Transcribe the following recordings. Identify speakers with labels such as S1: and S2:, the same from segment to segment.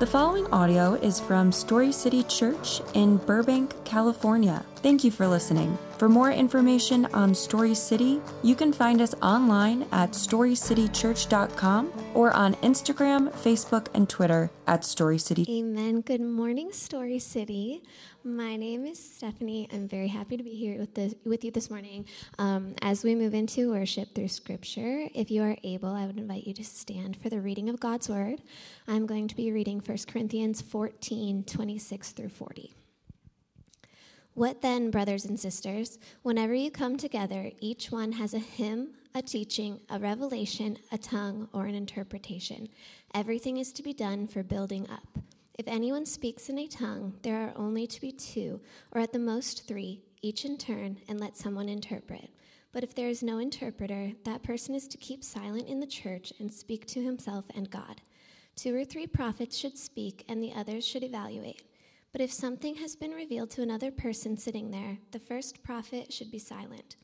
S1: The following audio is from Story City Church in Burbank, California. Thank you for listening. For more information on Story City, you can find us online at storycitychurch.com or on Instagram, Facebook, and Twitter at Story City.
S2: Amen. Good morning, Story City. My name is Stephanie. I'm very happy to be here with, the, with you this morning. Um, as we move into worship through Scripture, if you are able, I would invite you to stand for the reading of God's Word. I'm going to be reading 1 Corinthians 14 26 through 40. What then, brothers and sisters? Whenever you come together, each one has a hymn, a teaching, a revelation, a tongue, or an interpretation. Everything is to be done for building up. If anyone speaks in a tongue, there are only to be two, or at the most three, each in turn, and let someone interpret. But if there is no interpreter, that person is to keep silent in the church and speak to himself and God. Two or three prophets should speak, and the others should evaluate. But if something has been revealed to another person sitting there, the first prophet should be silent.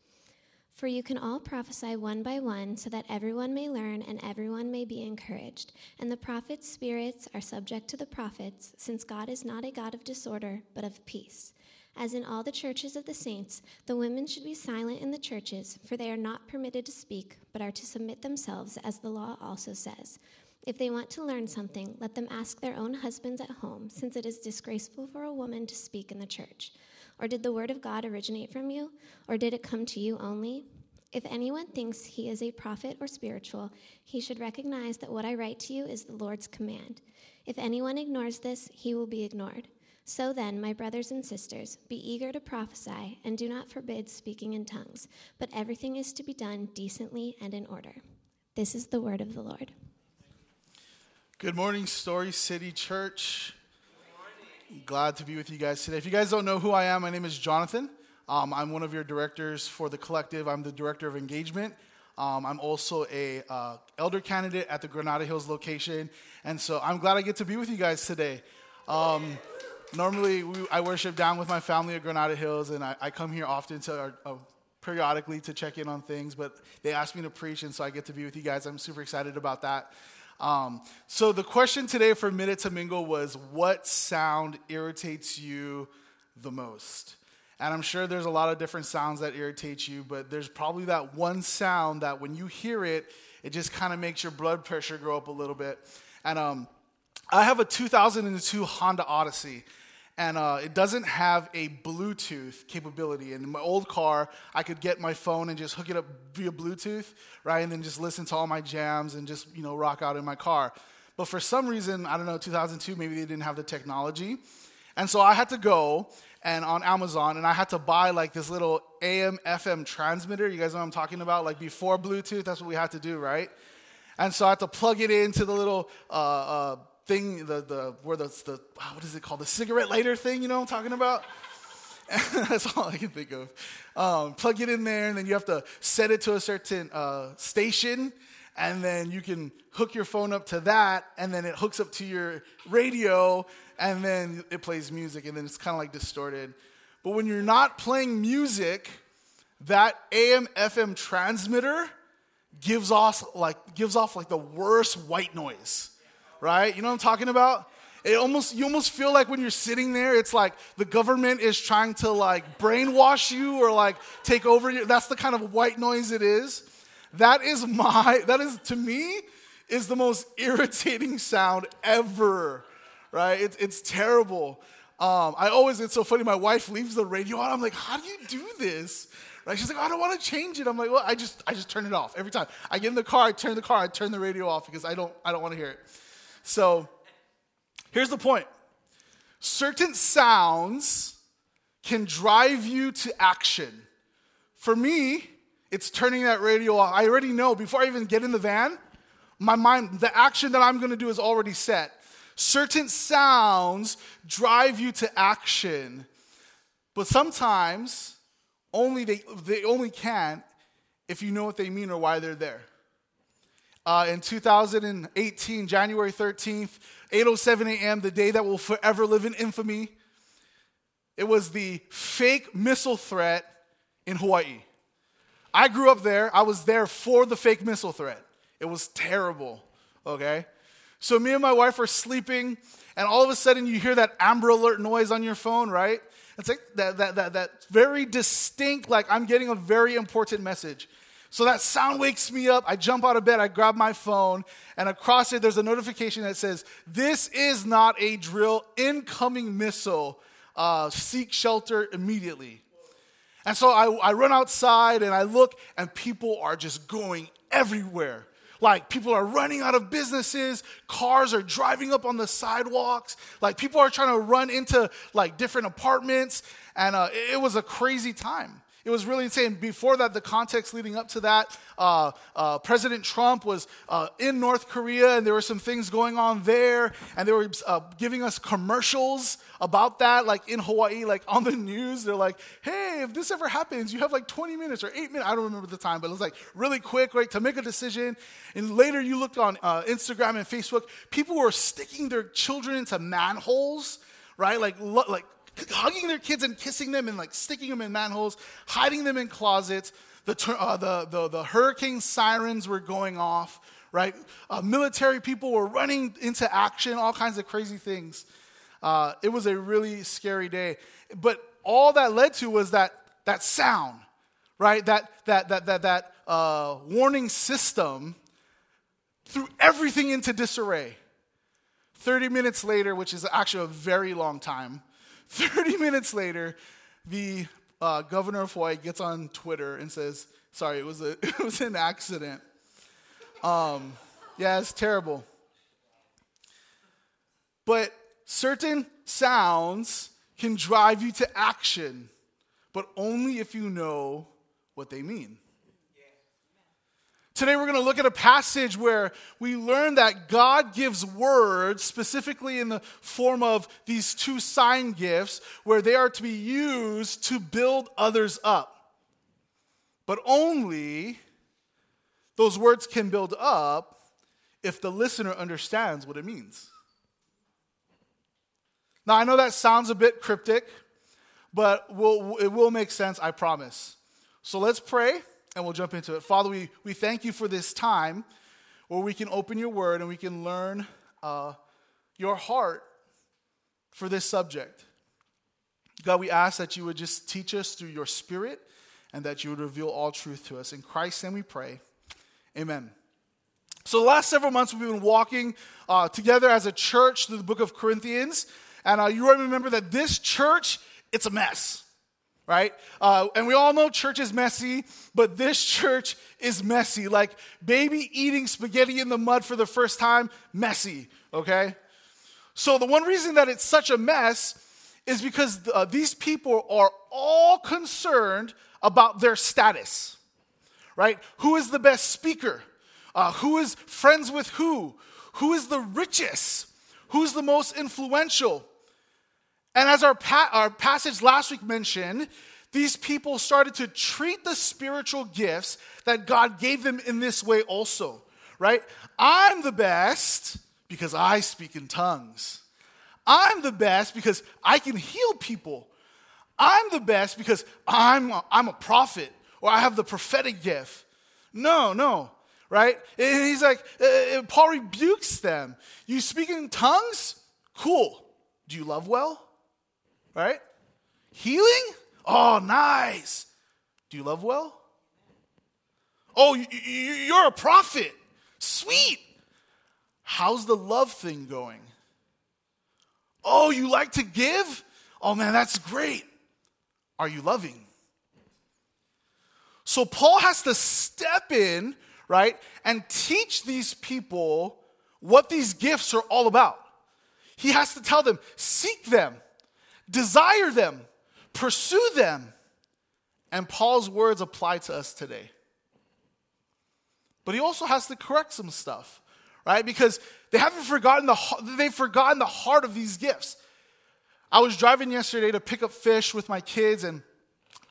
S2: For you can all prophesy one by one, so that everyone may learn and everyone may be encouraged. And the prophets' spirits are subject to the prophets, since God is not a God of disorder, but of peace. As in all the churches of the saints, the women should be silent in the churches, for they are not permitted to speak, but are to submit themselves, as the law also says. If they want to learn something, let them ask their own husbands at home, since it is disgraceful for a woman to speak in the church. Or did the word of God originate from you? Or did it come to you only? If anyone thinks he is a prophet or spiritual, he should recognize that what I write to you is the Lord's command. If anyone ignores this, he will be ignored. So then, my brothers and sisters, be eager to prophesy, and do not forbid speaking in tongues, but everything is to be done decently and in order. This is the word of the Lord.
S3: Good morning, Story City Church. Glad to be with you guys today. If you guys don't know who I am, my name is Jonathan. Um, I'm one of your directors for the collective. I'm the director of engagement. Um, I'm also a uh, elder candidate at the Granada Hills location, and so I'm glad I get to be with you guys today. Um, normally, we, I worship down with my family at Granada Hills, and I, I come here often to uh, periodically to check in on things. But they asked me to preach, and so I get to be with you guys. I'm super excited about that. Um, so the question today for Minute to Mingle was, what sound irritates you the most? And I'm sure there's a lot of different sounds that irritate you, but there's probably that one sound that when you hear it, it just kind of makes your blood pressure go up a little bit. And um, I have a 2002 Honda Odyssey and uh, it doesn't have a Bluetooth capability. And in my old car, I could get my phone and just hook it up via Bluetooth, right, and then just listen to all my jams and just you know rock out in my car. But for some reason, I don't know, 2002, maybe they didn't have the technology, and so I had to go and on Amazon, and I had to buy like this little AM FM transmitter. You guys know what I'm talking about? Like before Bluetooth, that's what we had to do, right? And so I had to plug it into the little. Uh, uh, thing, the, the, where the, the, what is it called? The cigarette lighter thing, you know I'm talking about? That's all I can think of. Um, plug it in there, and then you have to set it to a certain uh, station, and then you can hook your phone up to that, and then it hooks up to your radio, and then it plays music, and then it's kind of like distorted. But when you're not playing music, that AM FM transmitter gives off like gives off like the worst white noise right? You know what I'm talking about? It almost you almost feel like when you're sitting there, it's like the government is trying to like brainwash you or like take over you. That's the kind of white noise it is. That is my that is to me is the most irritating sound ever. Right? It's it's terrible. Um, I always, it's so funny. My wife leaves the radio on. I'm like, how do you do this? Right? She's like, I don't want to change it. I'm like, well, I just, I just turn it off every time. I get in the car, I turn the car, I turn the radio off because I don't, I don't want to hear it. So here's the point certain sounds can drive you to action. For me, it's turning that radio off. I already know before I even get in the van, my mind, the action that I'm to do is already set. Certain sounds drive you to action, but sometimes only they, they only can if you know what they mean or why they're there uh, in 2018, January 13th, 8:07 a.m., the day that will forever live in infamy. It was the fake missile threat in Hawaii. I grew up there. I was there for the fake missile threat. It was terrible. Okay, So me and my wife are sleeping, and all of a sudden you hear that Amber Alert noise on your phone, right? It's like that, that, that, that very distinct, like I'm getting a very important message. So that sound wakes me up. I jump out of bed, I grab my phone, and across it, there's a notification that says, This is not a drill, incoming missile. Uh, seek shelter immediately. And so I, I run outside and I look, and people are just going everywhere. Like people are running out of businesses, cars are driving up on the sidewalks, like people are trying to run into like different apartments, and uh, it, it was a crazy time. It was really insane. Before that, the context leading up to that, uh, uh, President Trump was uh, in North Korea, and there were some things going on there, and they were uh, giving us commercials about that, like in Hawaii, like on the news. They're like, "Hey, if this ever happens, you have like 20 minutes or eight minutes. I don't remember the time, but it was like really quick, right, to make a decision." And later, you looked on uh, Instagram and Facebook, people were sticking their children into manholes, right, like like hugging their kids and kissing them and like sticking them in manholes, hiding them in closets. The, uh, the, the, the, hurricane sirens were going off, right? Uh, military people were running into action, all kinds of crazy things. Uh, it was a really scary day. But all that led to was that, that sound, right? That, that, that, that, that uh, warning system threw everything into disarray. 30 minutes later, which is actually a very long time, 30 minutes later, the uh, governor of Hawaii gets on Twitter and says, Sorry, it was, a, it was an accident. Um, yeah, it's terrible. But certain sounds can drive you to action, but only if you know what they mean. Today, we're going to look at a passage where we learn that God gives words, specifically in the form of these two sign gifts, where they are to be used to build others up. But only those words can build up if the listener understands what it means. Now, I know that sounds a bit cryptic, but we'll, it will make sense, I promise. So let's pray and we'll jump into it. Father, we, we thank you for this time where we can open your word and we can learn uh, your heart for this subject. God, we ask that you would just teach us through your spirit and that you would reveal all truth to us. In Christ's name we pray. Amen. So, the last several months, we've been walking uh, together as a church through the book of Corinthians. And uh, you remember that this church, it's a mess right? Uh, and we all know church is messy, but this church is messy. Like baby eating spaghetti in the mud for the first time, messy, okay? So the one reason that it's such a mess is because uh, these people are all concerned about their status, right? Who is the best speaker? Uh, who is friends with who? Who is the richest? Who's the most influential? And as our, pa- our passage last week mentioned, these people started to treat the spiritual gifts that God gave them in this way also, right? I'm the best because I speak in tongues. I'm the best because I can heal people. I'm the best because I'm a, I'm a prophet or I have the prophetic gift. No, no, right? And he's like, uh, uh Paul rebukes them. You speak in tongues? Cool. Do you love well? Right? Healing? Oh, nice. Do you love well? Oh, you're a prophet. Sweet. How's the love thing going? Oh, you like to give? Oh, man, that's great. Are you loving? So, Paul has to step in, right, and teach these people what these gifts are all about. He has to tell them, seek them, desire them, pursue them. And Paul's words apply to us today. But he also has to correct some stuff, right? Because they haven't forgotten the they've forgotten the heart of these gifts. I was driving yesterday to pick up fish with my kids and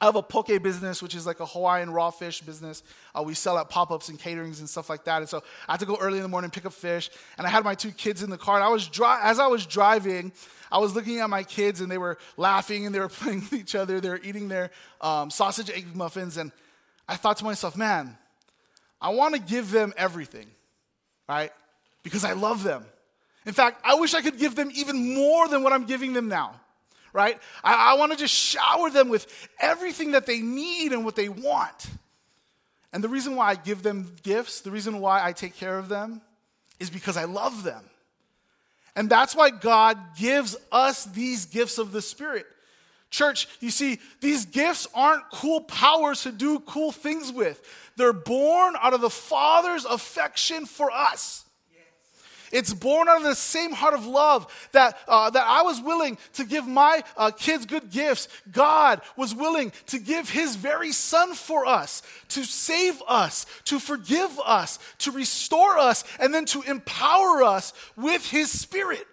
S3: I have a poke business, which is like a Hawaiian raw fish business. Uh, we sell at pop ups and caterings and stuff like that. And so I had to go early in the morning pick up fish. And I had my two kids in the car. And I was dri- as I was driving, I was looking at my kids and they were laughing and they were playing with each other. They were eating their um, sausage egg muffins. And I thought to myself, man, I want to give them everything, right? Because I love them. In fact, I wish I could give them even more than what I'm giving them now, right? I, I want to just shower them with everything that they need and what they want. And the reason why I give them gifts, the reason why I take care of them, is because I love them. And that's why God gives us these gifts of the Spirit. Church, you see, these gifts aren't cool powers to do cool things with. They're born out of the Father's affection for us. It's born out of the same heart of love that, uh, that I was willing to give my uh, kids good gifts. God was willing to give his very son for us, to save us, to forgive us, to restore us, and then to empower us with his spirit.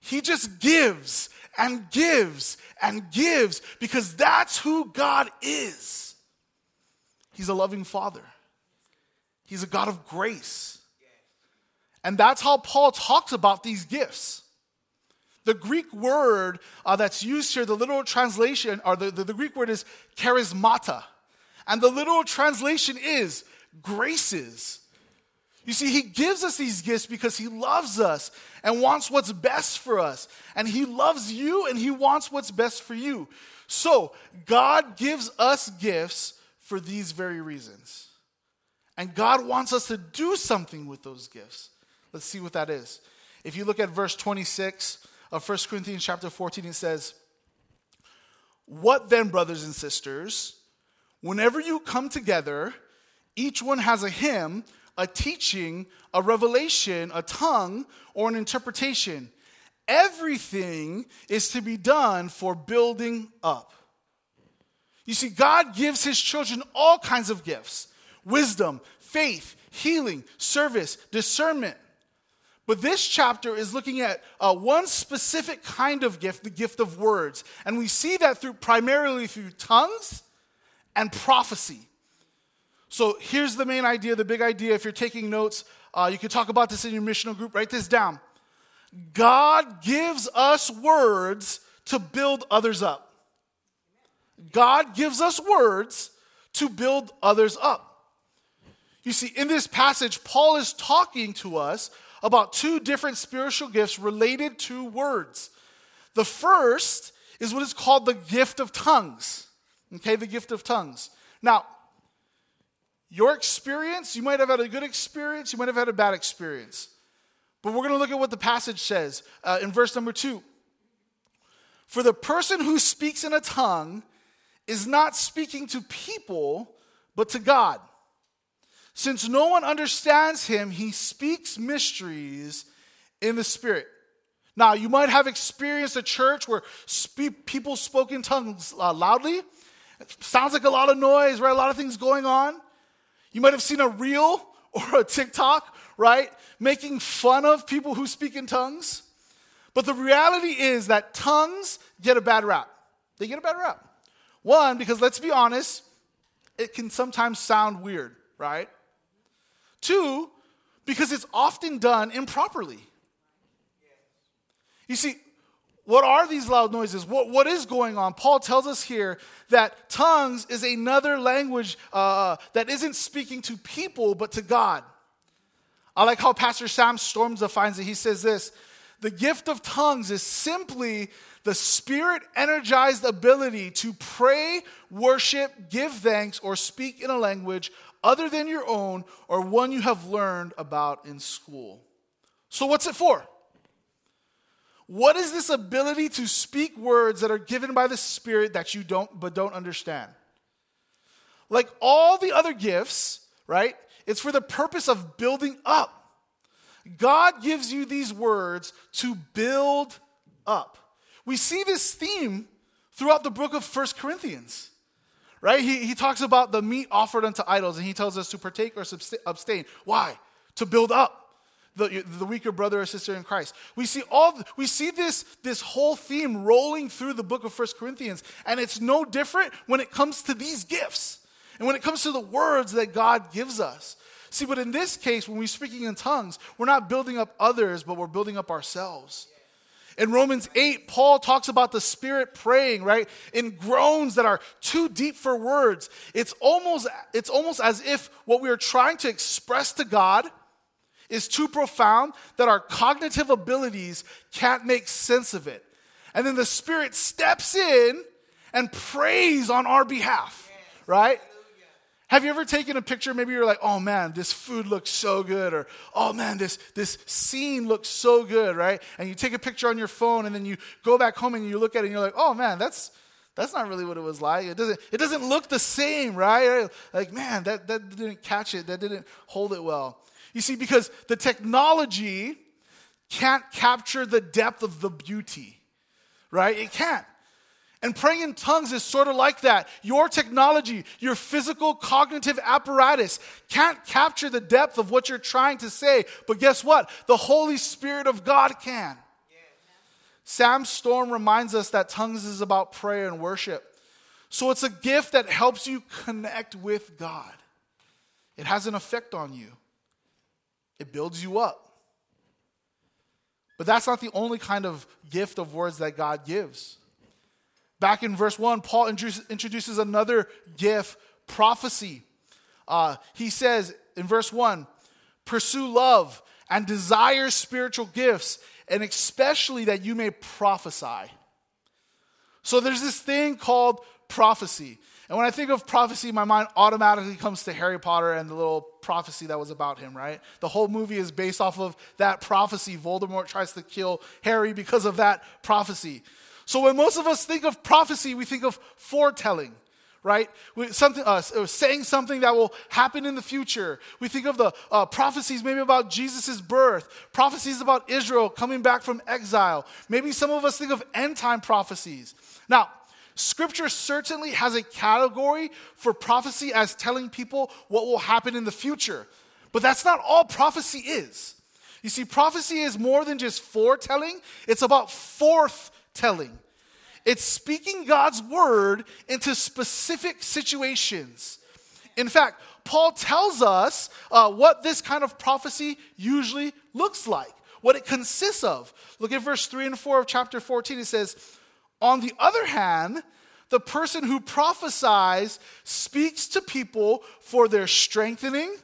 S3: He just gives and gives and gives because that's who God is. He's a loving father, He's a God of grace. And that's how Paul talks about these gifts. The Greek word uh, that's used here, the literal translation, or the, the, the Greek word is charismata. And the literal translation is graces. You see, he gives us these gifts because he loves us and wants what's best for us. And he loves you and he wants what's best for you. So, God gives us gifts for these very reasons. And God wants us to do something with those gifts. Let's see what that is. If you look at verse 26 of 1 Corinthians chapter 14, it says, What then, brothers and sisters, whenever you come together, each one has a hymn, a teaching, a revelation, a tongue, or an interpretation. Everything is to be done for building up. You see, God gives his children all kinds of gifts wisdom, faith, healing, service, discernment. But this chapter is looking at uh, one specific kind of gift, the gift of words. And we see that through primarily through tongues and prophecy. So here's the main idea, the big idea. If you're taking notes, uh, you can talk about this in your missional group. Write this down. God gives us words to build others up. God gives us words to build others up. You see, in this passage, Paul is talking to us about two different spiritual gifts related to words. The first is what is called the gift of tongues. Okay, the gift of tongues. Now, your experience, you might have had a good experience, you might have had a bad experience. But we're going to look at what the passage says uh, in verse number two. For the person who speaks in a tongue is not speaking to people, but to God. Since no one understands him, he speaks mysteries in the Spirit. Now, you might have experienced a church where spe- people spoke in tongues uh, loudly. It sounds like a lot of noise, right? A lot of things going on. You might have seen a reel or a TikTok, right? Making fun of people who speak in tongues. But the reality is that tongues get a bad rap. They get a bad rap. One, because let's be honest, it can sometimes sound weird, right? Two, because it's often done improperly. You see, what are these loud noises? What, what is going on? Paul tells us here that tongues is another language uh, that isn't speaking to people, but to God. I like how Pastor Sam Storms defines it. He says this The gift of tongues is simply the spirit energized ability to pray, worship, give thanks, or speak in a language other than your own or one you have learned about in school. So, what's it for? What is this ability to speak words that are given by the Spirit that you don't but don't understand? Like all the other gifts, right? It's for the purpose of building up. God gives you these words to build up. We see this theme throughout the book of First Corinthians right? He, he talks about the meat offered unto idols, and he tells us to partake or abstain. Why? To build up the, the weaker brother or sister in Christ. We see all we see this, this whole theme rolling through the book of First Corinthians, and it's no different when it comes to these gifts and when it comes to the words that God gives us. See, but in this case, when we're speaking in tongues, we're not building up others, but we're building up ourselves. In Romans 8, Paul talks about the Spirit praying, right? In groans that are too deep for words. It's almost, it's almost as if what we are trying to express to God is too profound that our cognitive abilities can't make sense of it. And then the Spirit steps in and prays on our behalf, right? Have you ever taken a picture? Maybe you're like, oh man, this food looks so good, or oh man, this, this scene looks so good, right? And you take a picture on your phone and then you go back home and you look at it and you're like, oh man, that's that's not really what it was like. It doesn't, it doesn't look the same, right? Like, man, that, that didn't catch it, that didn't hold it well. You see, because the technology can't capture the depth of the beauty, right? It can't. And praying in tongues is sort of like that. Your technology, your physical cognitive apparatus can't capture the depth of what you're trying to say. But guess what? The Holy Spirit of God can. Sam Storm reminds us that tongues is about prayer and worship. So it's a gift that helps you connect with God. It has an effect on you, it builds you up. But that's not the only kind of gift of words that God gives. Back in verse 1, Paul introduces another gift, prophecy. Uh, he says in verse 1 pursue love and desire spiritual gifts, and especially that you may prophesy. So there's this thing called prophecy. And when I think of prophecy, my mind automatically comes to Harry Potter and the little prophecy that was about him, right? The whole movie is based off of that prophecy. Voldemort tries to kill Harry because of that prophecy. So when most of us think of prophecy, we think of foretelling, right? Something, uh, saying something that will happen in the future. We think of the uh, prophecies maybe about Jesus' birth, prophecies about Israel coming back from exile. Maybe some of us think of end time prophecies. Now, Scripture certainly has a category for prophecy as telling people what will happen in the future. But that's not all prophecy is. You see, prophecy is more than just foretelling, it's about forth telling. It's speaking God's word into specific situations. In fact, Paul tells us uh, what this kind of prophecy usually looks like, what it consists of. Look at verse 3 and 4 of chapter 14. It says, On the other hand, the person who prophesies speaks to people for their strengthening,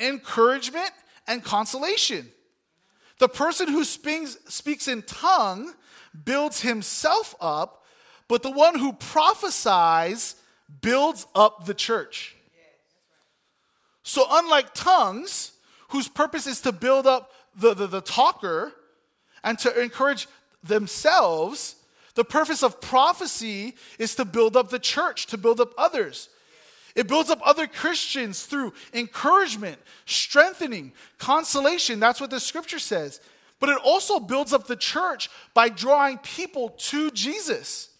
S3: encouragement, and consolation. The person who speaks, speaks in tongue builds himself up, but the one who prophesies builds up the church. So, unlike tongues, whose purpose is to build up the, the, the talker and to encourage themselves, the purpose of prophecy is to build up the church, to build up others. It builds up other Christians through encouragement, strengthening, consolation. That's what the scripture says but it also builds up the church by drawing people to Jesus.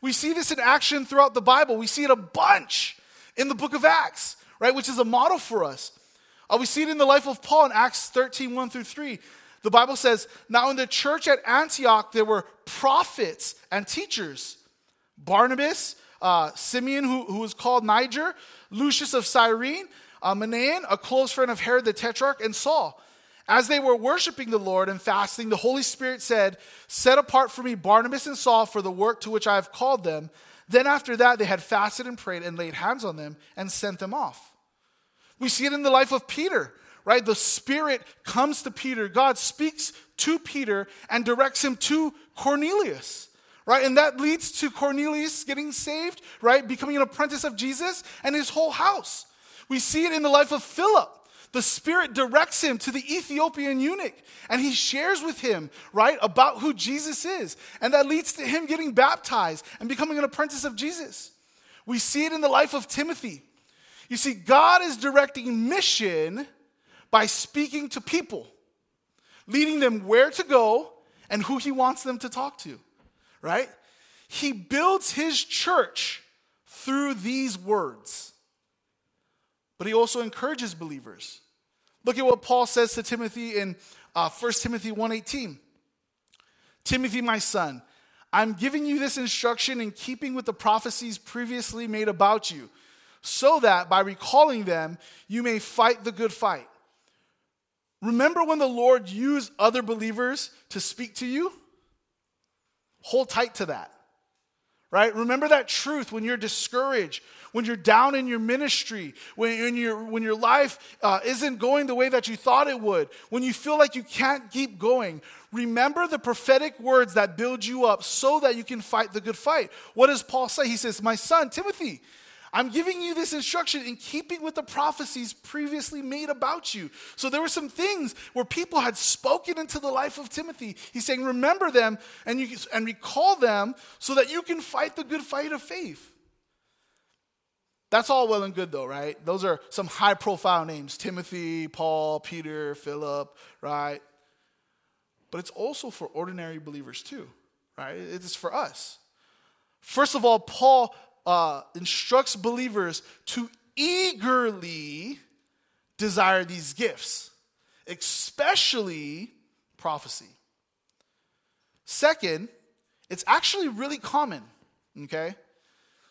S3: We see this in action throughout the Bible. We see it a bunch in the book of Acts, right, which is a model for us. Uh, we see it in the life of Paul in Acts 13 1 through 3. The Bible says, Now in the church at Antioch, there were prophets and teachers Barnabas, uh, Simeon, who, who was called Niger, Lucius of Cyrene, uh, Manaen, a close friend of Herod the Tetrarch, and Saul. As they were worshiping the Lord and fasting, the Holy Spirit said, Set apart for me Barnabas and Saul for the work to which I have called them. Then after that, they had fasted and prayed and laid hands on them and sent them off. We see it in the life of Peter, right? The Spirit comes to Peter. God speaks to Peter and directs him to Cornelius, right? And that leads to Cornelius getting saved, right? Becoming an apprentice of Jesus and his whole house. We see it in the life of Philip the Spirit directs him to the Ethiopian eunuch and he shares with him, right, about who Jesus is. And that leads to him getting baptized and becoming an apprentice of Jesus. We see it in the life of Timothy. You see, God is directing mission by speaking to people, leading them where to go and who he wants them to talk to, right? He builds his church through these words. But he also encourages believers. Look at what Paul says to Timothy in uh, 1 Timothy 1.18. Timothy, my son, I'm giving you this instruction in keeping with the prophecies previously made about you, so that by recalling them, you may fight the good fight. Remember when the Lord used other believers to speak to you? Hold tight to that. right? Remember that truth when you're discouraged, when you're down in your ministry, when, your, when your life uh, isn't going the way that you thought it would, when you feel like you can't keep going. Remember the prophetic words that build you up so that you can fight the good fight. What does Paul say? He says, My son, Timothy, I'm giving you this instruction in keeping with the prophecies previously made about you. So there were some things where people had spoken into the life of Timothy. He's saying, remember them and, you, and recall them so that you can fight the good fight of faith. That's all well and good, though, right? Those are some high profile names Timothy, Paul, Peter, Philip, right? But it's also for ordinary believers, too, right? It's for us. First of all, Paul uh, instructs believers to eagerly desire these gifts, especially prophecy. Second, it's actually really common, okay?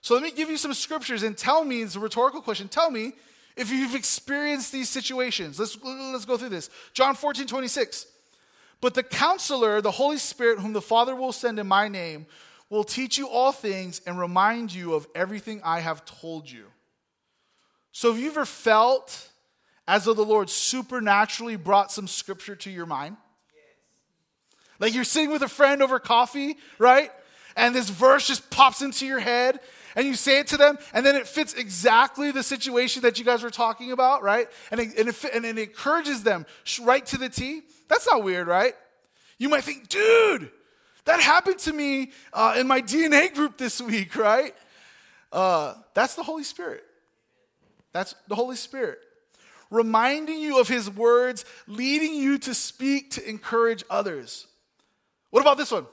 S3: So let me give you some scriptures and tell me, it's a rhetorical question, tell me if you've experienced these situations. Let's, let's go through this. John 14, 26. But the counselor, the Holy Spirit, whom the Father will send in my name, will teach you all things and remind you of everything I have told you. So, have you ever felt as though the Lord supernaturally brought some scripture to your mind? Yes. Like you're sitting with a friend over coffee, right? And this verse just pops into your head, and you say it to them, and then it fits exactly the situation that you guys were talking about, right? And it, and it, and it encourages them right to the T. That's not weird, right? You might think, dude, that happened to me uh, in my DNA group this week, right? Uh, that's the Holy Spirit. That's the Holy Spirit. Reminding you of his words, leading you to speak to encourage others. What about this one?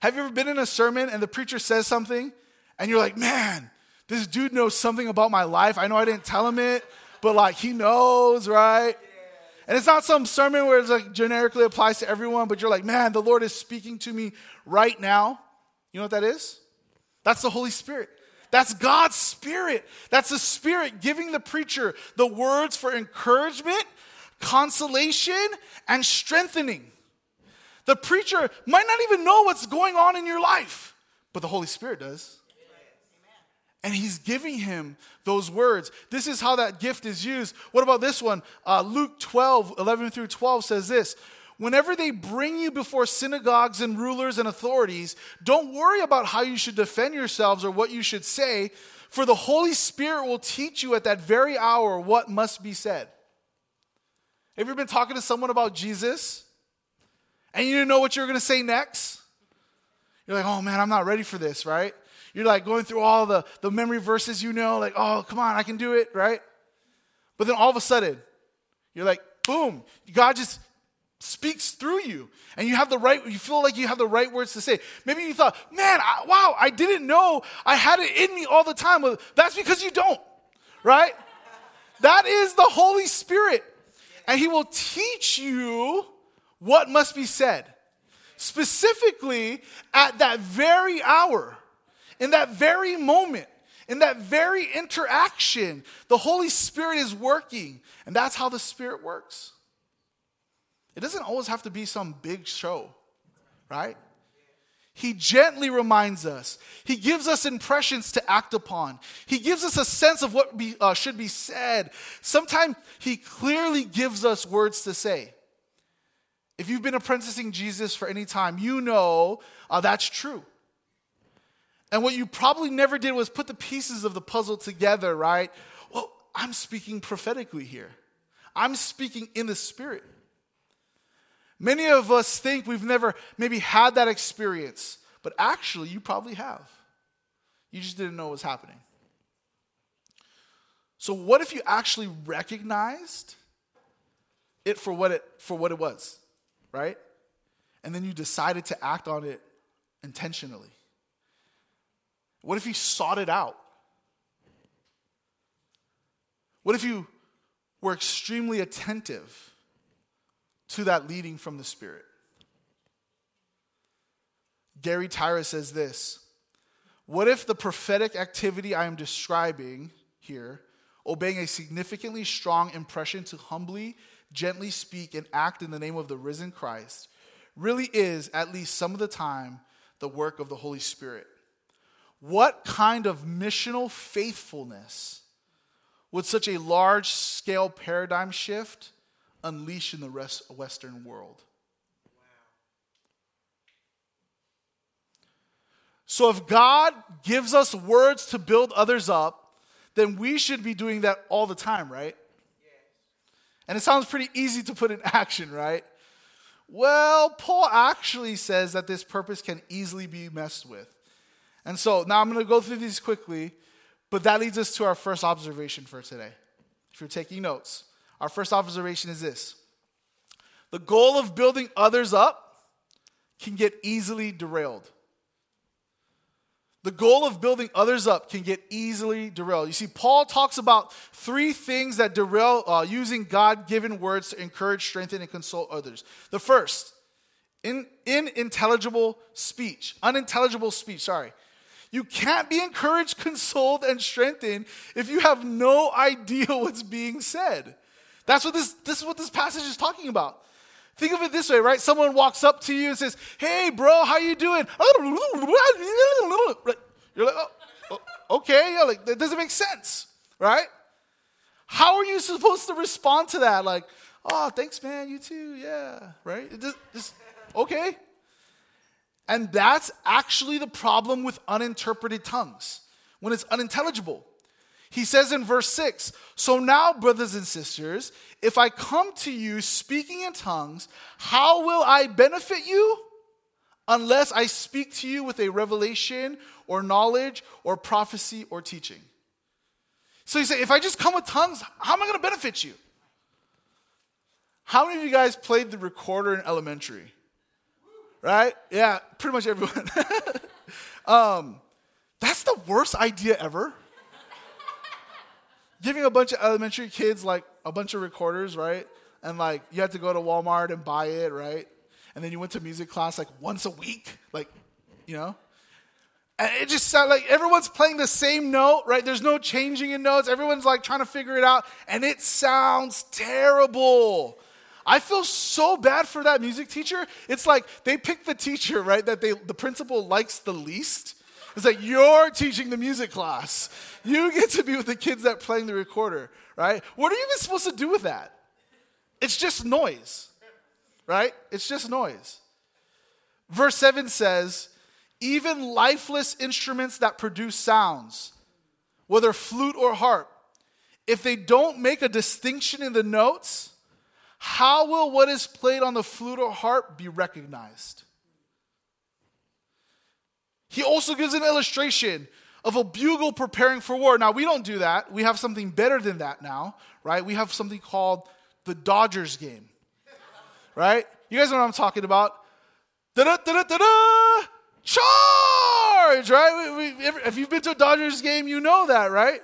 S3: Have you ever been in a sermon and the preacher says something and you're like, man, this dude knows something about my life. I know I didn't tell him it, but like he knows, right? And it's not some sermon where it's like generically applies to everyone, but you're like, man, the Lord is speaking to me right now. You know what that is? That's the Holy Spirit. That's God's Spirit. That's the Spirit giving the preacher the words for encouragement, consolation, and strengthening. The preacher might not even know what's going on in your life, but the Holy Spirit does and he's giving him those words. This is how that gift is used. What about this one? Uh, Luke 12, 11 through 12 says this Whenever they bring you before synagogues and rulers and authorities, don't worry about how you should defend yourselves or what you should say, for the Holy Spirit will teach you at that very hour what must be said. Have you been talking to someone about Jesus and you didn't know what you were going to say next? You're like, oh man, I'm not ready for this, right? You're like going through all the, the memory verses you know, like, oh, come on, I can do it, right? But then all of a sudden, you're like, boom, God just speaks through you. And you have the right, you feel like you have the right words to say. Maybe you thought, man, I, wow, I didn't know I had it in me all the time. Well, that's because you don't, right? that is the Holy Spirit. And He will teach you what must be said, specifically at that very hour. In that very moment, in that very interaction, the Holy Spirit is working. And that's how the Spirit works. It doesn't always have to be some big show, right? He gently reminds us. He gives us impressions to act upon. He gives us a sense of what be, uh, should be said. Sometimes He clearly gives us words to say. If you've been apprenticing Jesus for any time, you know uh, that's true. And what you probably never did was put the pieces of the puzzle together, right? Well, I'm speaking prophetically here. I'm speaking in the Spirit. Many of us think we've never maybe had that experience, but actually, you probably have. You just didn't know what was happening. So, what if you actually recognized it for what it, for what it was, right? And then you decided to act on it intentionally? What if you sought it out? What if you were extremely attentive to that leading from the Spirit? Gary Tyra says this What if the prophetic activity I am describing here, obeying a significantly strong impression to humbly, gently speak and act in the name of the risen Christ, really is, at least some of the time, the work of the Holy Spirit? What kind of missional faithfulness would such a large scale paradigm shift unleash in the rest, Western world? So, if God gives us words to build others up, then we should be doing that all the time, right? And it sounds pretty easy to put in action, right? Well, Paul actually says that this purpose can easily be messed with. And so now I'm going to go through these quickly, but that leads us to our first observation for today. If you're taking notes, our first observation is this the goal of building others up can get easily derailed. The goal of building others up can get easily derailed. You see, Paul talks about three things that derail uh, using God given words to encourage, strengthen, and console others. The first, in, unintelligible speech, unintelligible speech, sorry. You can't be encouraged, consoled, and strengthened if you have no idea what's being said. That's what this, this is what this passage is talking about. Think of it this way, right? Someone walks up to you and says, "Hey, bro, how you doing?" You're like, oh, oh, "Okay, yeah, like that doesn't make sense, right?" How are you supposed to respond to that? Like, "Oh, thanks, man. You too. Yeah, right." Just, okay. And that's actually the problem with uninterpreted tongues when it's unintelligible. He says in verse 6 So now, brothers and sisters, if I come to you speaking in tongues, how will I benefit you? Unless I speak to you with a revelation or knowledge or prophecy or teaching. So you say, if I just come with tongues, how am I going to benefit you? How many of you guys played the recorder in elementary? Right? Yeah, pretty much everyone. um, that's the worst idea ever giving a bunch of elementary kids like a bunch of recorders, right? And like you had to go to Walmart and buy it, right? And then you went to music class like once a week, like, you know? And it just sounded like everyone's playing the same note, right? There's no changing in notes. Everyone's like trying to figure it out, and it sounds terrible. I feel so bad for that music teacher. It's like they pick the teacher, right, that they, the principal likes the least. It's like you're teaching the music class. You get to be with the kids that playing the recorder, right? What are you even supposed to do with that? It's just noise, right? It's just noise. Verse 7 says, even lifeless instruments that produce sounds, whether flute or harp, if they don't make a distinction in the notes, how will what is played on the flute or harp be recognized? He also gives an illustration of a bugle preparing for war. Now, we don't do that. We have something better than that now, right? We have something called the Dodgers game, right? You guys know what I'm talking about. Da-da-da-da-da-da! Charge, right? We, we, if you've been to a Dodgers game, you know that, right?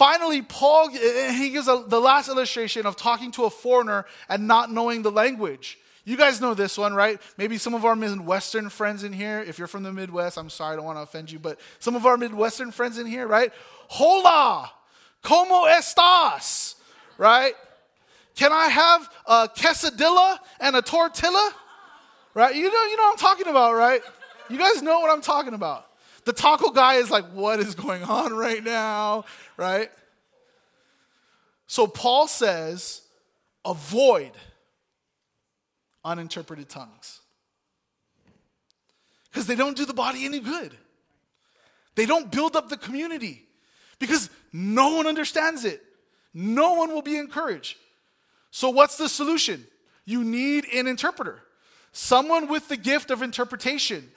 S3: Finally, Paul, eh, eh, he gives a, the last illustration of talking to a foreigner and not knowing the language. You guys know this one, right? Maybe some of our Midwestern friends in here. If you're from the Midwest, I'm sorry, I don't want to offend you, but some of our Midwestern friends in here, right? Hola, ¿cómo estás? Right? Can I have a quesadilla and a tortilla? Right? You know, you know what I'm talking about, right? You guys know what I'm talking about. The taco guy is like, what is going on right now? Right? So Paul says, avoid uninterpreted tongues. Because they don't do the body any good. They don't build up the community because no one understands it. No one will be encouraged. So, what's the solution? You need an interpreter, someone with the gift of interpretation.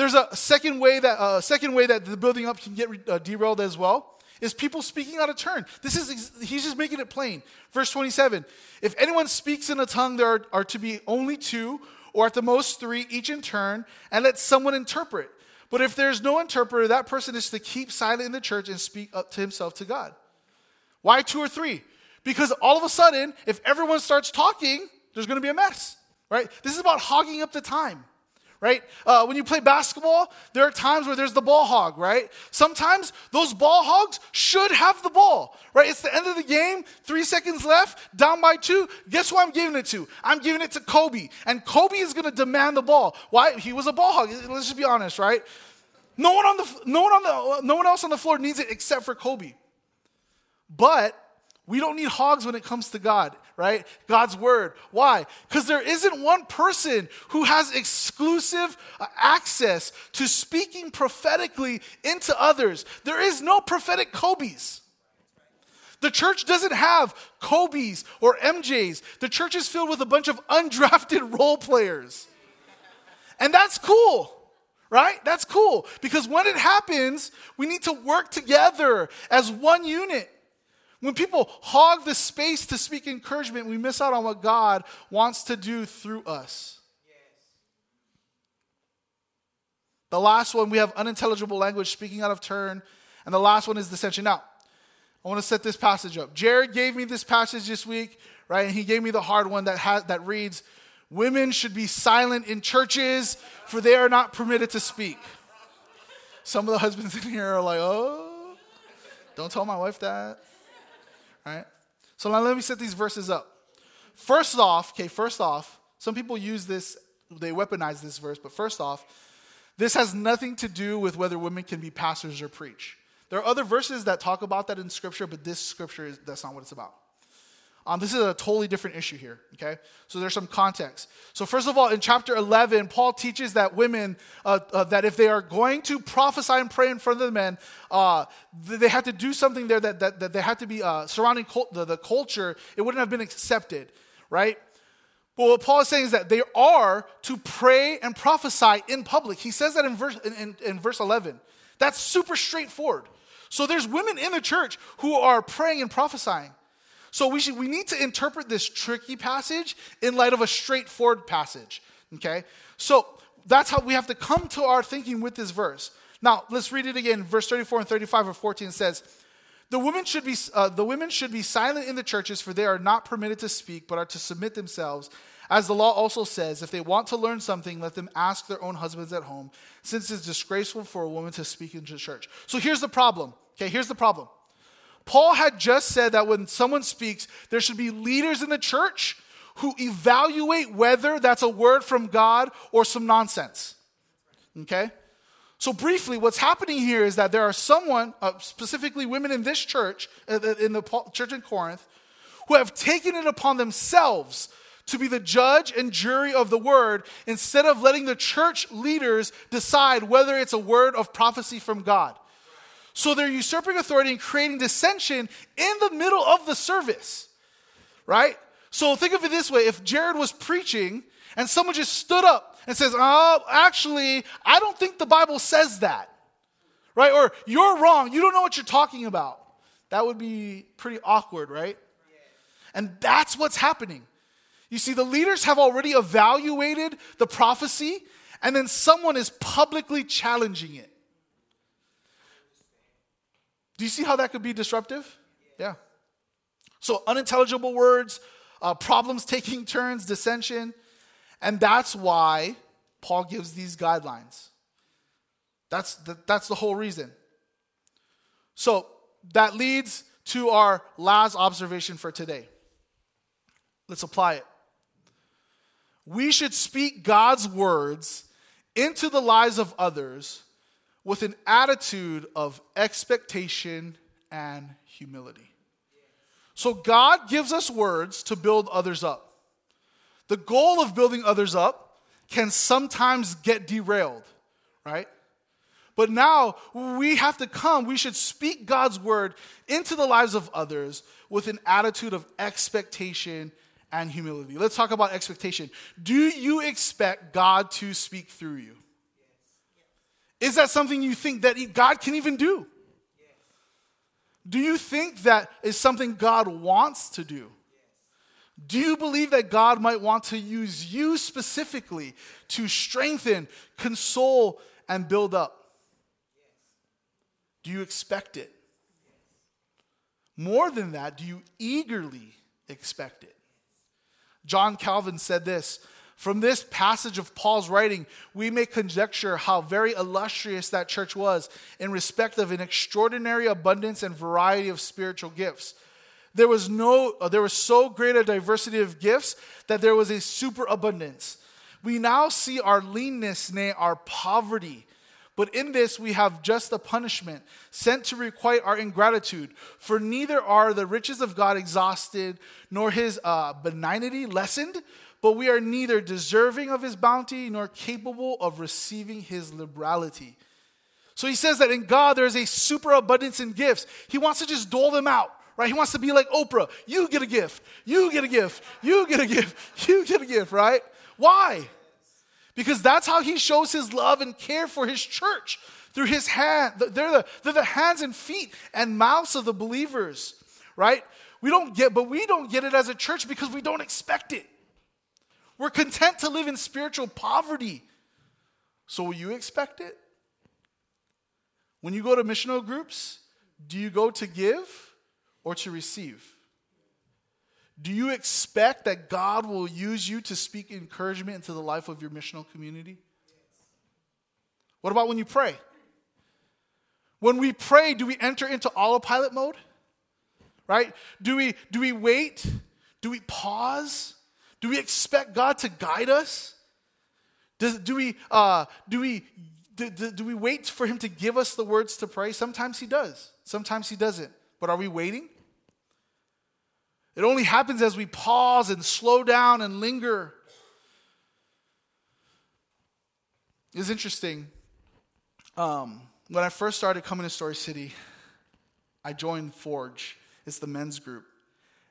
S3: There's a second way that uh, second way that the building up can get uh, derailed as well is people speaking out of turn. This is he's just making it plain. Verse 27. If anyone speaks in a tongue, there are, are to be only two, or at the most three, each in turn, and let someone interpret. But if there's no interpreter, that person is to keep silent in the church and speak up to himself to God. Why two or three? Because all of a sudden, if everyone starts talking, there's going to be a mess, right? This is about hogging up the time right? Uh, when you play basketball, there are times where there's the ball hog, right? Sometimes those ball hogs should have the ball, right? It's the end of the game, three seconds left, down by two. Guess who I'm giving it to? I'm giving it to Kobe. And Kobe is going to demand the ball. Why? He was a ball hog. Let's just be honest, right? No one, on the, no, one on the, no one else on the floor needs it except for Kobe. But we don't need hogs when it comes to God, right? God's word. Why? Because there isn't one person who has exclusive uh, access to speaking prophetically into others. There is no prophetic Kobe's. The church doesn't have Kobe's or MJ's. The church is filled with a bunch of undrafted role players. And that's cool, right? That's cool. Because when it happens, we need to work together as one unit. When people hog the space to speak encouragement, we miss out on what God wants to do through us. The last one, we have unintelligible language, speaking out of turn. And the last one is dissension. Now, I want to set this passage up. Jared gave me this passage this week, right? And he gave me the hard one that, ha- that reads, Women should be silent in churches, for they are not permitted to speak. Some of the husbands in here are like, oh, don't tell my wife that right? So now let me set these verses up. First off, okay, first off, some people use this, they weaponize this verse, but first off, this has nothing to do with whether women can be pastors or preach. There are other verses that talk about that in scripture, but this scripture is that's not what it's about. Um, this is a totally different issue here, okay? So there's some context. So, first of all, in chapter 11, Paul teaches that women, uh, uh, that if they are going to prophesy and pray in front of the men, uh, they have to do something there that, that, that they have to be uh, surrounding cult, the, the culture, it wouldn't have been accepted, right? But what Paul is saying is that they are to pray and prophesy in public. He says that in verse, in, in, in verse 11. That's super straightforward. So there's women in the church who are praying and prophesying. So we, should, we need to interpret this tricky passage in light of a straightforward passage. Okay? So that's how we have to come to our thinking with this verse. Now, let's read it again. Verse 34 and 35 of 14 says, the women, should be, uh, the women should be silent in the churches, for they are not permitted to speak, but are to submit themselves. As the law also says, if they want to learn something, let them ask their own husbands at home, since it's disgraceful for a woman to speak into church. So here's the problem. Okay, here's the problem. Paul had just said that when someone speaks, there should be leaders in the church who evaluate whether that's a word from God or some nonsense. Okay? So, briefly, what's happening here is that there are someone, uh, specifically women in this church, uh, in the church in Corinth, who have taken it upon themselves to be the judge and jury of the word instead of letting the church leaders decide whether it's a word of prophecy from God. So they're usurping authority and creating dissension in the middle of the service, right? So think of it this way if Jared was preaching and someone just stood up and says, Oh, actually, I don't think the Bible says that, right? Or you're wrong, you don't know what you're talking about. That would be pretty awkward, right? And that's what's happening. You see, the leaders have already evaluated the prophecy, and then someone is publicly challenging it. Do you see how that could be disruptive? Yeah. So, unintelligible words, uh, problems taking turns, dissension. And that's why Paul gives these guidelines. That's the, that's the whole reason. So, that leads to our last observation for today. Let's apply it. We should speak God's words into the lives of others with an attitude of expectation and humility. So God gives us words to build others up. The goal of building others up can sometimes get derailed, right? But now we have to come, we should speak God's word into the lives of others with an attitude of expectation and humility. Let's talk about expectation. Do you expect God to speak through you? Is that something you think that God can even do? Do you think that is something God wants to do? Do you believe that God might want to use you specifically to strengthen, console, and build up? Do you expect it? More than that, do you eagerly expect it? John Calvin said this from this passage of Paul's writing, we may conjecture how very illustrious that church was in respect of an extraordinary abundance and variety of spiritual gifts. There was no uh, there was so great a diversity of gifts that there was a superabundance. We now see our leanness, nay, our poverty, But in this we have just a punishment sent to requite our ingratitude. For neither are the riches of God exhausted, nor his uh, benignity lessened, but we are neither deserving of his bounty nor capable of receiving his liberality. So he says that in God there is a superabundance in gifts. He wants to just dole them out, right? He wants to be like Oprah. You get a gift, you get a gift, you get a gift, you get a gift, right? Why? Because that's how he shows his love and care for his church through his hand. They're the, they're the hands and feet and mouths of the believers, right? We don't get, but we don't get it as a church because we don't expect it. We're content to live in spiritual poverty. So will you expect it? When you go to missional groups, do you go to give or to receive? Do you expect that God will use you to speak encouragement into the life of your missional community? What about when you pray? When we pray, do we enter into autopilot mode? Right? Do we do we wait? Do we pause? Do we expect God to guide us? Does, do we uh, do we do, do, do we wait for Him to give us the words to pray? Sometimes He does. Sometimes He doesn't. But are we waiting? It only happens as we pause and slow down and linger. It's interesting. Um, when I first started coming to Story City, I joined Forge. It's the men's group.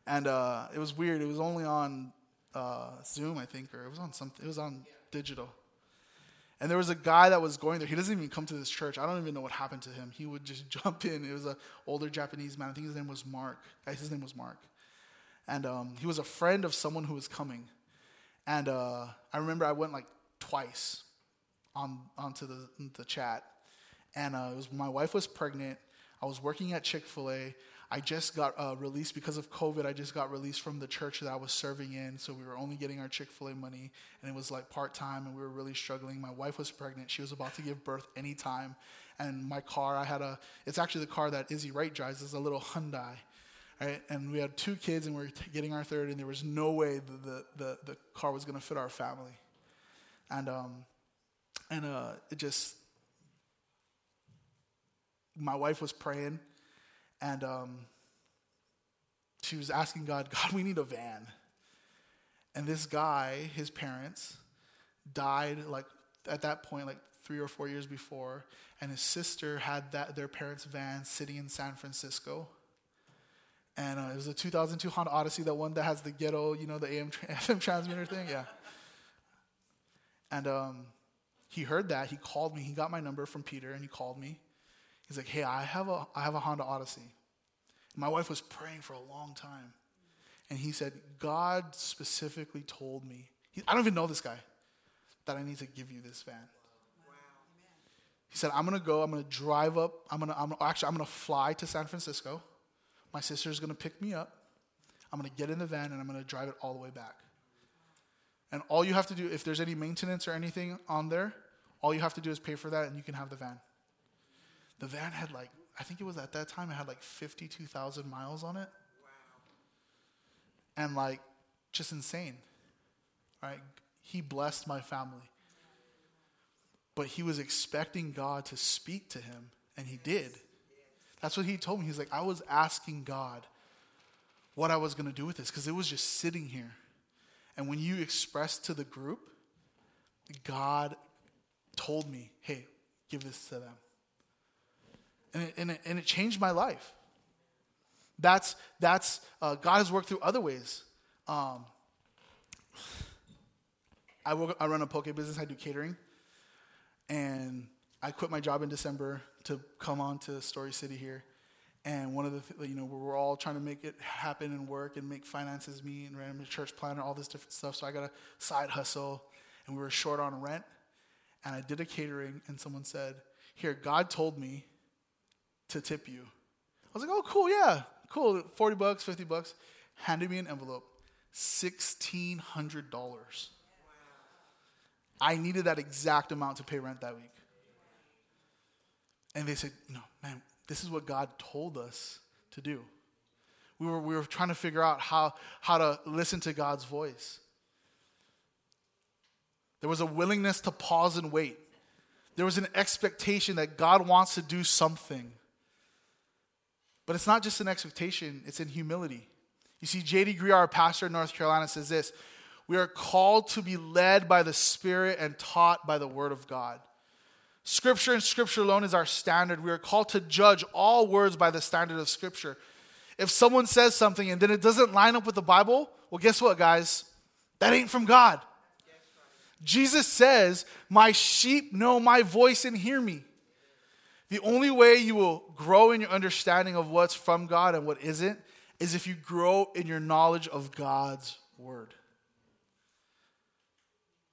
S3: And uh, it was weird. It was only on uh, Zoom, I think, or it was on something. It was on digital. And there was a guy that was going there. He doesn't even come to this church. I don't even know what happened to him. He would just jump in. It was an older Japanese man. I think his name was Mark. His name was Mark and um, he was a friend of someone who was coming. And uh, I remember I went like twice on onto the the chat, and uh, it was my wife was pregnant. I was working at Chick Fil A. I just got uh, released because of COVID. I just got released from the church that I was serving in, so we were only getting our Chick Fil A money, and it was like part time, and we were really struggling. My wife was pregnant; she was about to give birth anytime, and my car, I had a. It's actually the car that Izzy Wright drives. It's a little Hyundai, right? And we had two kids, and we were getting our third, and there was no way the the, the, the car was going to fit our family, and um, and uh, it just my wife was praying, and um, she was asking God, God, we need a van. And this guy, his parents, died like at that point, like three or four years before, and his sister had that their parents' van sitting in San Francisco and uh, it was a 2002 Honda Odyssey, that one that has the ghetto, you know, the AM FM transmitter thing, yeah. And um, he heard that. He called me. He got my number from Peter, and he called me. He's like, "Hey, I have a I have a Honda Odyssey." My wife was praying for a long time, and he said, "God specifically told me. He, I don't even know this guy, that I need to give you this van." He said, "I'm gonna go. I'm gonna drive up. I'm gonna. I'm actually. I'm gonna fly to San Francisco." My sister's going to pick me up. I'm going to get in the van and I'm going to drive it all the way back. And all you have to do, if there's any maintenance or anything on there, all you have to do is pay for that and you can have the van. The van had like, I think it was at that time, it had like 52,000 miles on it. Wow. And like, just insane, right? He blessed my family. But he was expecting God to speak to him, and he did. That's what he told me. He's like, I was asking God what I was going to do with this because it was just sitting here. And when you expressed to the group, God told me, hey, give this to them. And it, and it, and it changed my life. That's, that's uh, God has worked through other ways. Um, I, work, I run a poke business, I do catering. And I quit my job in December to come on to Story City here. And one of the, th- you know, we're all trying to make it happen and work and make finances meet and random church planner, all this different stuff. So I got a side hustle and we were short on rent. And I did a catering and someone said, Here, God told me to tip you. I was like, Oh, cool, yeah, cool. 40 bucks, 50 bucks. Handed me an envelope, $1,600. I needed that exact amount to pay rent that week. And they said, No, man, this is what God told us to do. We were, we were trying to figure out how, how to listen to God's voice. There was a willingness to pause and wait. there was an expectation that God wants to do something. But it's not just an expectation, it's in humility. You see, J.D. Greear, our pastor in North Carolina, says this We are called to be led by the Spirit and taught by the Word of God. Scripture and Scripture alone is our standard. We are called to judge all words by the standard of Scripture. If someone says something and then it doesn't line up with the Bible, well, guess what, guys? That ain't from God. Jesus says, My sheep know my voice and hear me. The only way you will grow in your understanding of what's from God and what isn't is if you grow in your knowledge of God's word.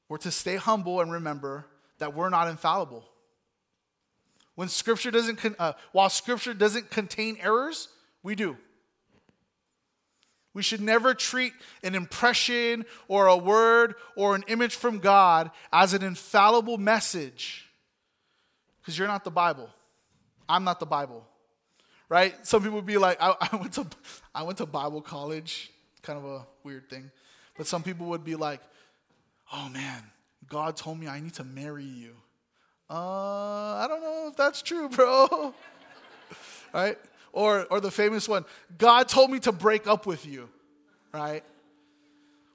S3: We're to stay humble and remember that we're not infallible. When scripture doesn't, con- uh, while scripture doesn't contain errors, we do. We should never treat an impression or a word or an image from God as an infallible message because you're not the Bible. I'm not the Bible, right? Some people would be like, I, I, went to, I went to Bible college, kind of a weird thing. But some people would be like, oh man, God told me I need to marry you. Uh, I don't know if that's true, bro. right? Or, or the famous one, God told me to break up with you, right?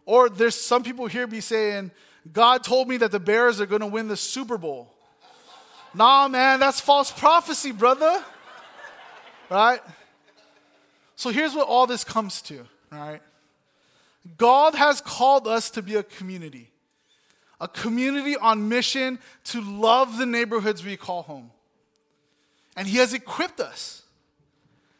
S3: Or there's some people here be saying, God told me that the Bears are going to win the Super Bowl. Nah, man, that's false prophecy, brother. Right? So here's what all this comes to, right? God has called us to be a community, a community on mission to love the neighborhoods we call home. And He has equipped us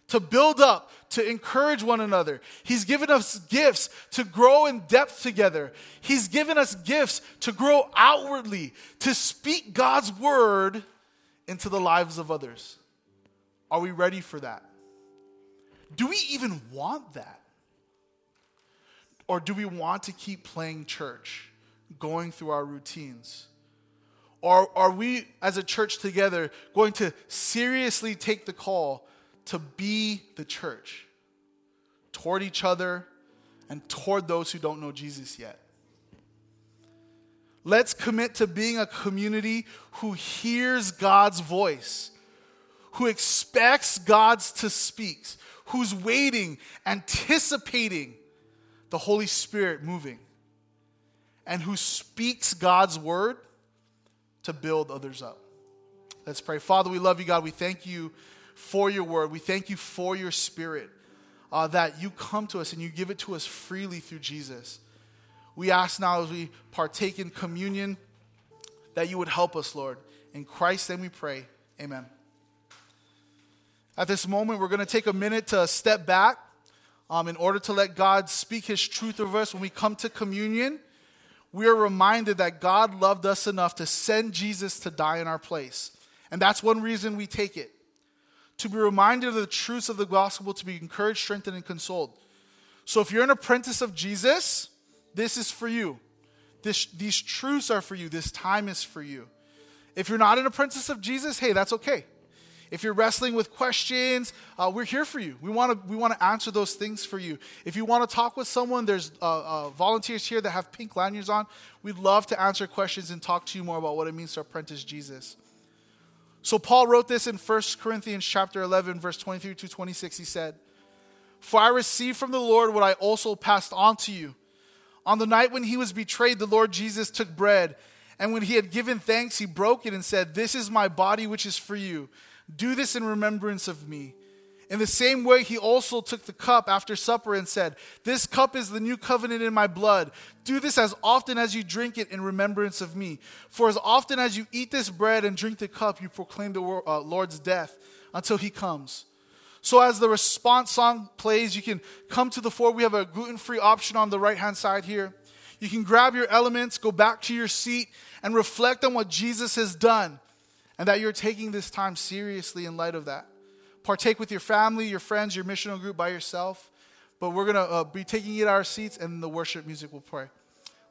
S3: to build up, to encourage one another. He's given us gifts to grow in depth together. He's given us gifts to grow outwardly, to speak God's word into the lives of others. Are we ready for that? Do we even want that? Or do we want to keep playing church, going through our routines? Or are we, as a church together, going to seriously take the call to be the church toward each other and toward those who don't know Jesus yet. Let's commit to being a community who hears God's voice, who expects God's to speak, who's waiting, anticipating the Holy Spirit moving, and who speaks God's word to build others up. Let's pray. Father, we love you, God. We thank you for your word. We thank you for your spirit, uh, that you come to us and you give it to us freely through Jesus. We ask now as we partake in communion that you would help us, Lord. In Christ's name we pray. Amen. At this moment, we're going to take a minute to step back um, in order to let God speak his truth over us. When we come to communion, we are reminded that God loved us enough to send Jesus to die in our place. And that's one reason we take it to be reminded of the truths of the gospel, to be encouraged, strengthened, and consoled. So if you're an apprentice of Jesus, this is for you. This, these truths are for you. This time is for you. If you're not an apprentice of Jesus, hey, that's okay. If you're wrestling with questions, uh, we're here for you. We want to we want to answer those things for you. If you want to talk with someone, there's uh, uh, volunteers here that have pink lanyards on. We'd love to answer questions and talk to you more about what it means to apprentice Jesus. So Paul wrote this in 1 Corinthians chapter 11 verse 23 to 26 he said, "For I received from the Lord what I also passed on to you. On the night when he was betrayed, the Lord Jesus took bread, and when he had given thanks, he broke it and said, "This is my body which is for you. Do this in remembrance of me." In the same way, he also took the cup after supper and said, This cup is the new covenant in my blood. Do this as often as you drink it in remembrance of me. For as often as you eat this bread and drink the cup, you proclaim the uh, Lord's death until he comes. So, as the response song plays, you can come to the fore. We have a gluten free option on the right hand side here. You can grab your elements, go back to your seat, and reflect on what Jesus has done, and that you're taking this time seriously in light of that partake with your family, your friends, your missional group by yourself. But we're going to uh, be taking it our seats, and the worship music will pray.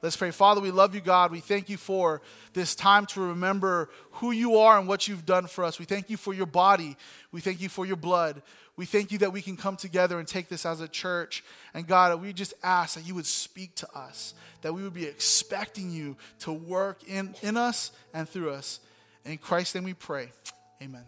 S3: Let's pray. Father, we love you, God. We thank you for this time to remember who you are and what you've done for us. We thank you for your body. We thank you for your blood. We thank you that we can come together and take this as a church. And God, we just ask that you would speak to us, that we would be expecting you to work in, in us and through us. In Christ's name we pray. Amen.